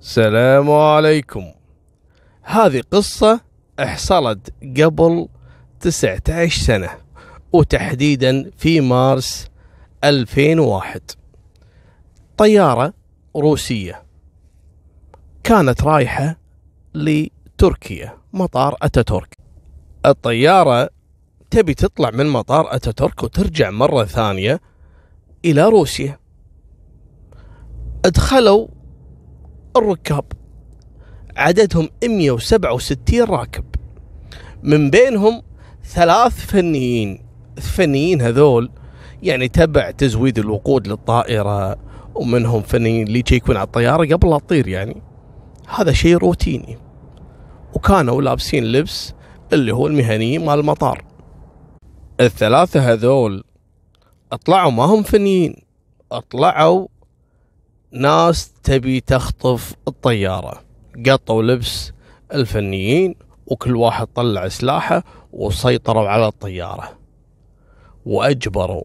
السلام عليكم. هذه قصة حصلت قبل 19 سنة وتحديدا في مارس 2001 طيارة روسية كانت رايحة لتركيا مطار أتاتورك. الطيارة تبي تطلع من مطار أتاتورك وترجع مرة ثانية إلى روسيا. ادخلوا الركاب. عددهم 167 راكب. من بينهم ثلاث فنيين. الفنيين هذول يعني تبع تزويد الوقود للطائرة ومنهم فنيين اللي يشيكون على الطيارة قبل لا تطير يعني. هذا شيء روتيني. وكانوا لابسين لبس اللي هو المهني مال المطار. الثلاثة هذول أطلعوا ما هم فنيين أطلعوا ناس تبي تخطف الطيارة. قطوا لبس الفنيين وكل واحد طلع سلاحه وسيطروا على الطيارة. وأجبروا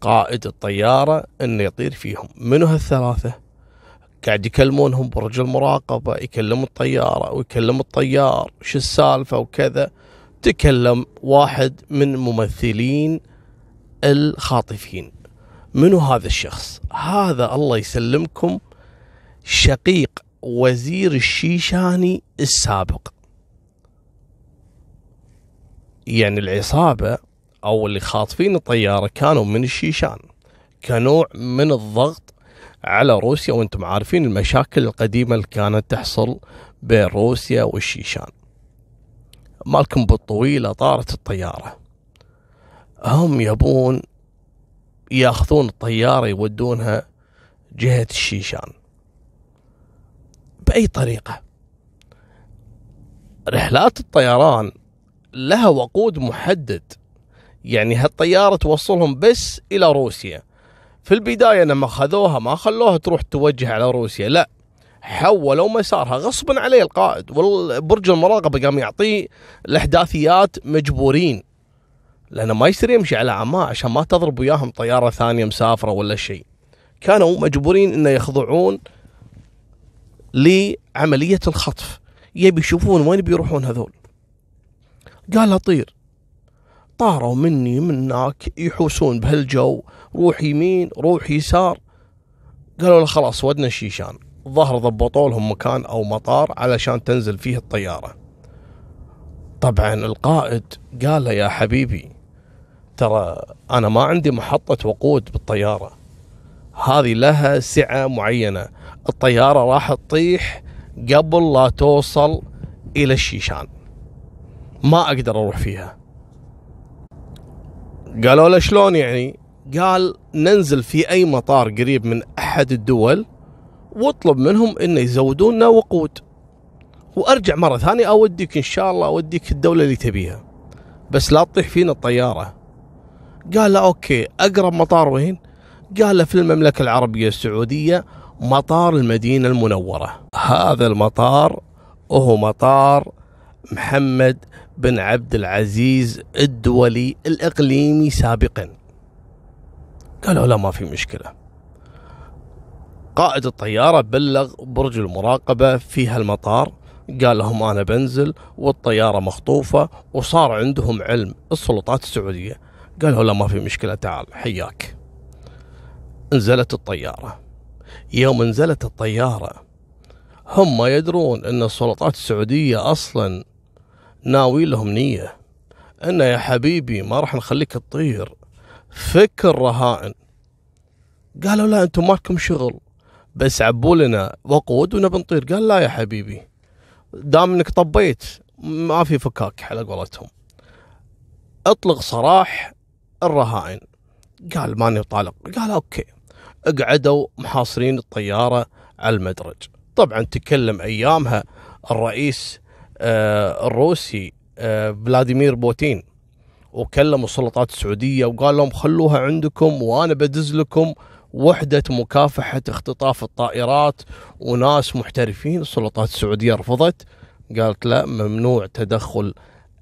قائد الطيارة إنه يطير فيهم. منو هالثلاثة؟ قاعد يكلمونهم برج المراقبة يكلم الطيارة ويكلم الطيار شو السالفة وكذا. تكلم واحد من ممثلين الخاطفين. منو هذا الشخص؟ هذا الله يسلمكم شقيق وزير الشيشاني السابق. يعني العصابة أو اللي خاطفين الطيارة كانوا من الشيشان كنوع من الضغط على روسيا وأنتم عارفين المشاكل القديمة اللي كانت تحصل بين روسيا والشيشان. مالكم بالطويلة طارت الطيارة. هم يبون ياخذون الطيارة يودونها جهة الشيشان. بأي طريقة؟ رحلات الطيران لها وقود محدد. يعني هالطيارة توصلهم بس إلى روسيا. في البداية لما خذوها ما خلوها تروح توجه على روسيا لا. حولوا مسارها غصبا عليه القائد. والبرج المراقبة قام يعطيه الإحداثيات مجبورين. لأنه ما يصير يمشي على عماه عشان ما تضرب وياهم طيارة ثانية مسافرة ولا شيء. كانوا مجبورين إنه يخضعون لعملية الخطف. يبي يشوفون وين بيروحون هذول. قال طير. طاروا مني منك يحوسون بهالجو روح يمين روح يسار. قالوا له خلاص ودنا الشيشان. ظهر ضبطوا لهم مكان أو مطار علشان تنزل فيه الطيارة. طبعا القائد قال له يا حبيبي ترى أنا ما عندي محطة وقود بالطيارة. هذه لها سعة معينة. الطيارة راح تطيح قبل لا توصل إلى الشيشان. ما أقدر أروح فيها. قالوا له شلون يعني؟ قال ننزل في أي مطار قريب من أحد الدول واطلب منهم انه يزودون وقود. وأرجع مرة ثانية أوديك إن شاء الله أوديك الدولة اللي تبيها. بس لا تطيح فينا الطيارة. قال له أوكي أقرب مطار وين؟ قال له في المملكة العربية السعودية مطار المدينة المنورة. هذا المطار وهو مطار محمد بن عبد العزيز الدولي الإقليمي سابقا. قالوا لا ما في مشكلة. قائد الطيارة بلغ برج المراقبة في هالمطار قال لهم أنا بنزل والطيارة مخطوفة وصار عندهم علم السلطات السعودية. قالوا لا ما في مشكلة تعال حياك. نزلت الطيارة. يوم نزلت الطيارة هم ما يدرون أن السلطات السعودية أصلا ناوي لهم نية. أن يا حبيبي ما راح نخليك تطير. فك الرهائن قالوا لا أنتم مالكم شغل. بس عبوا لنا وقود ونبي نطير. قال لا يا حبيبي. دام إنك طبيت ما في فكاك على قولتهم. اطلق سراح الرهائن. قال ماني طالق. قال أوكي. اقعدوا محاصرين الطيارة على المدرج. طبعا تكلم أيامها الرئيس آه الروسي آه فلاديمير بوتين. وكلموا السلطات السعودية وقال لهم خلوها عندكم وأنا بدز لكم وحدة مكافحة اختطاف الطائرات وناس محترفين. السلطات السعودية رفضت. قالت لا ممنوع تدخل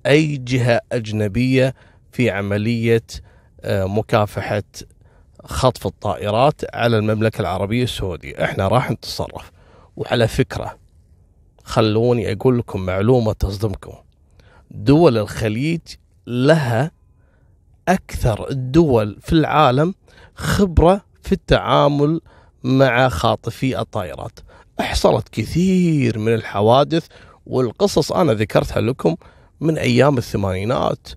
أي جهة أجنبية في عملية مكافحة خطف الطائرات على المملكة العربية السعودية. إحنا راح نتصرف. وعلى فكرة خلوني أقول لكم معلومة تصدمكم. دول الخليج لها أكثر الدول في العالم خبرة في التعامل مع خاطفي الطائرات. حصلت كثير من الحوادث والقصص أنا ذكرتها لكم من أيام الثمانينات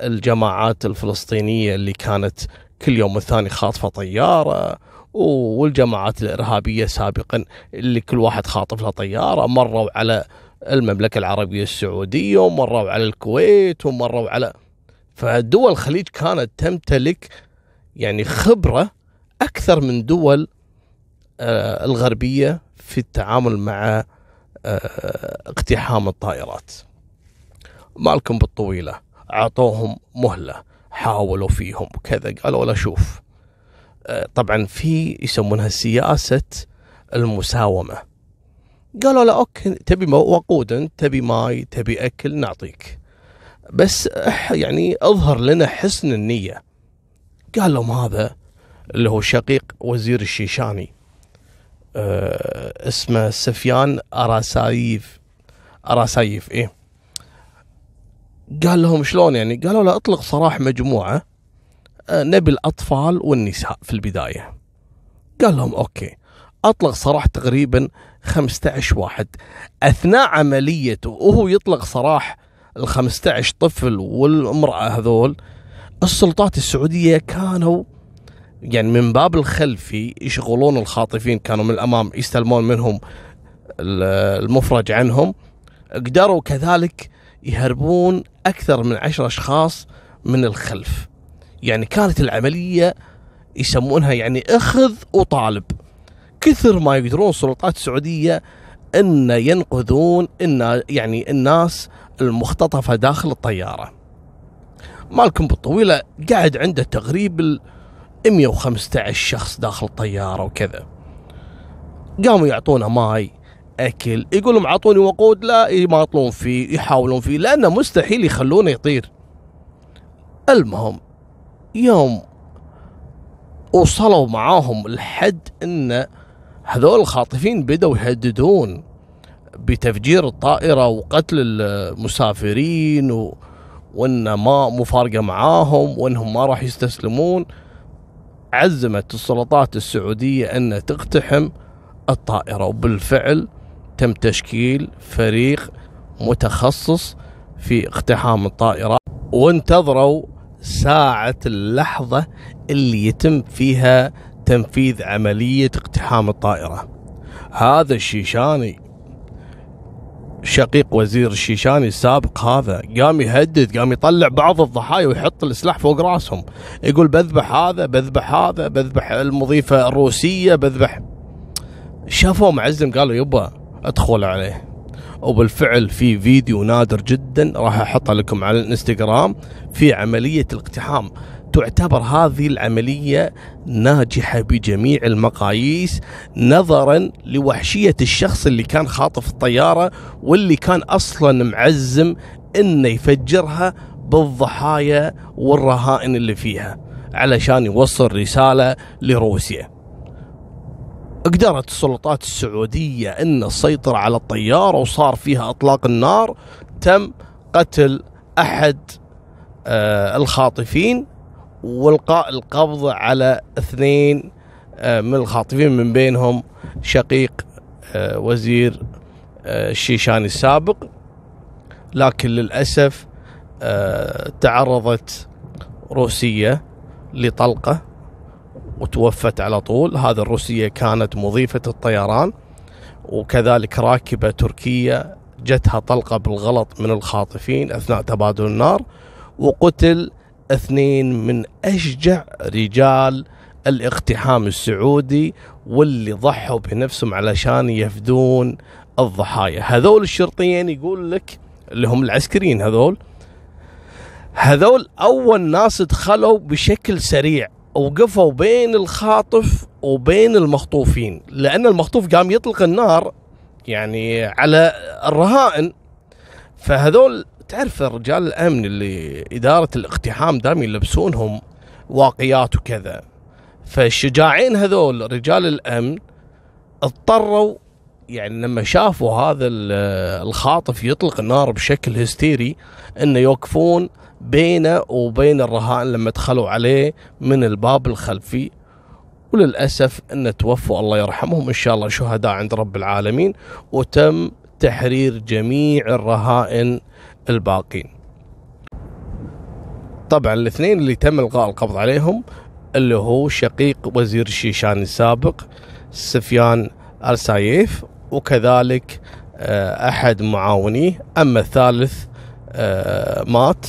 والجماعات الفلسطينية اللي كانت كل يوم الثاني خاطفة طيارة والجماعات الإرهابية سابقا اللي كل واحد خاطف له طيارة مروا على المملكة العربية السعودية ومروا على الكويت ومروا على فدول الخليج كانت تمتلك يعني خبرة أكثر من دول آه، الغربية في التعامل مع آه، اقتحام الطائرات. مالكم بالطويلة. أعطوهم مهلة حاولوا فيهم كذا قالوا لا شوف آه، طبعا في يسمونها سياسة المساومة. قالوا لا okay تبي وقود تبي ماي تبي أكل نعطيك. بس يعني أظهر لنا حسن النية. قال لهم هذا اللي هو شقيق وزير الشيشاني آه اسمه سفيان أراسايف أراسايف إيه. قال لهم شلون يعني؟ قالوا له اطلق سراح مجموعة آه نبي الأطفال والنساء في البداية. قال لهم أوكي أطلق سراح تقريبا 15 واحد. أثناء عمليته وهو يطلق سراح ال 15 طفل والامراه هذول السلطات السعودية كانوا يعني من باب الخلفي يشغلون الخاطفين كانوا من الأمام يستلمون منهم المفرج عنهم. قدروا كذلك يهربون أكثر من عشر أشخاص من الخلف يعني كانت العملية يسمونها يعني أخذ وطالب كثر ما يقدرون السلطات السعودية أن ينقذون ان يعني الناس المختطفة داخل الطيارة. مالكم بالطويلة قاعد عنده تقريبا 115 شخص داخل الطيارة وكذا. قاموا يعطونه ماي أكل. يقول لهم اعطوني وقود لا يماطلون فيه يحاولون فيه لأنه مستحيل يخلونه يطير. المهم يوم وصلوا معاهم لحد إن هذول الخاطفين بدأوا يهددون بتفجير الطائرة وقتل المسافرين و... وإن ما مفارقة معاهم وإنهم ما راح يستسلمون. عزمت السلطات السعودية إن تقتحم الطائرة. وبالفعل تم تشكيل فريق متخصص في اقتحام الطائرة وانتظروا ساعة اللحظة اللي يتم فيها تنفيذ عملية اقتحام الطائرة. هذا الشيشاني شقيق وزير الشيشاني السابق هذا قام يهدد قام يطلع بعض الضحايا ويحط السلاح فوق راسهم. يقول بذبح هذا بذبح هذا بذبح المضيفة الروسية بذبح. شافوه معزم قالوا يبا ادخل عليه. وبالفعل في فيديو نادر جدا راح أحطه لكم على الانستغرام في عملية الاقتحام. تعتبر هذه العملية ناجحة بجميع المقاييس نظرا لوحشية الشخص اللي كان خاطف الطيارة واللي كان أصلا معزم إنه يفجرها بالضحايا والرهائن اللي فيها علشان يوصل رسالة لروسيا. قدرت السلطات السعودية أن تسيطر على الطيارة وصار فيها أطلاق النار تم قتل أحد آه الخاطفين والقاء القبض على اثنين آه، من الخاطفين من بينهم شقيق آه، وزير آه، الشيشاني السابق. لكن للأسف تعرضت روسية لطلقة. وتوفت على طول. هذا الروسية كانت مضيفة الطيران وكذلك راكبة تركية جتها طلقة بالغلط من الخاطفين أثناء تبادل النار وقتل اثنين من أشجع رجال الاقتحام السعودي واللي ضحوا بنفسهم علشان يفدون الضحايا. هذول الشرطيين يقول لك اللي هم العسكريين هذول هذول أول ناس دخلوا بشكل سريع. وقفوا بين الخاطف وبين المخطوفين لأن المخطوف قام يطلق النار يعني على الرهائن. فهذول تعرف رجال الأمن اللي إدارة الاقتحام دائما يلبسونهم واقيات وكذا فالشجاعين هذول رجال الأمن اضطروا يعني لما شافوا هذا الخاطف يطلق النار بشكل هستيري إنه يوقفون بينه وبين الرهائن لما دخلوا عليه من الباب الخلفي وللأسف ان توفوا الله يرحمهم إن شاء الله شهداء عند رب العالمين وتم تحرير جميع الرهائن الباقين. طبعا الاثنين اللي تم إلغاء القبض عليهم اللي هو شقيق وزير الشيشان السابق سفيان السايف وكذلك آه، أحد معاونيه. أما الثالث آه، مات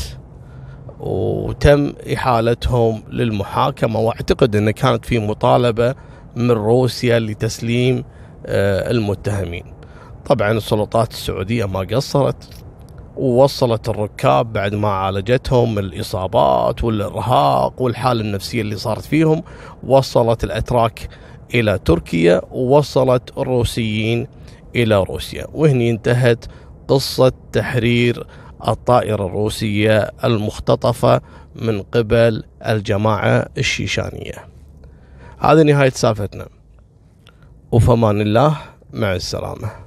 وتم إحالتهم للمحاكمة. وأعتقد إن كانت في مطالبة من روسيا لتسليم آه، المتهمين. طبعا السلطات السعودية ما قصرت ووصلت الركاب بعد ما عالجتهم الإصابات والإرهاق والحالة النفسية اللي صارت فيهم. وصلت الأتراك إلى تركيا ووصلت الروسيين إلى روسيا. وهني انتهت قصة تحرير الطائرة الروسية المختطفة من قبل الجماعة الشيشانية. هذه نهاية سالفتنا. وفمان الله مع السلامة.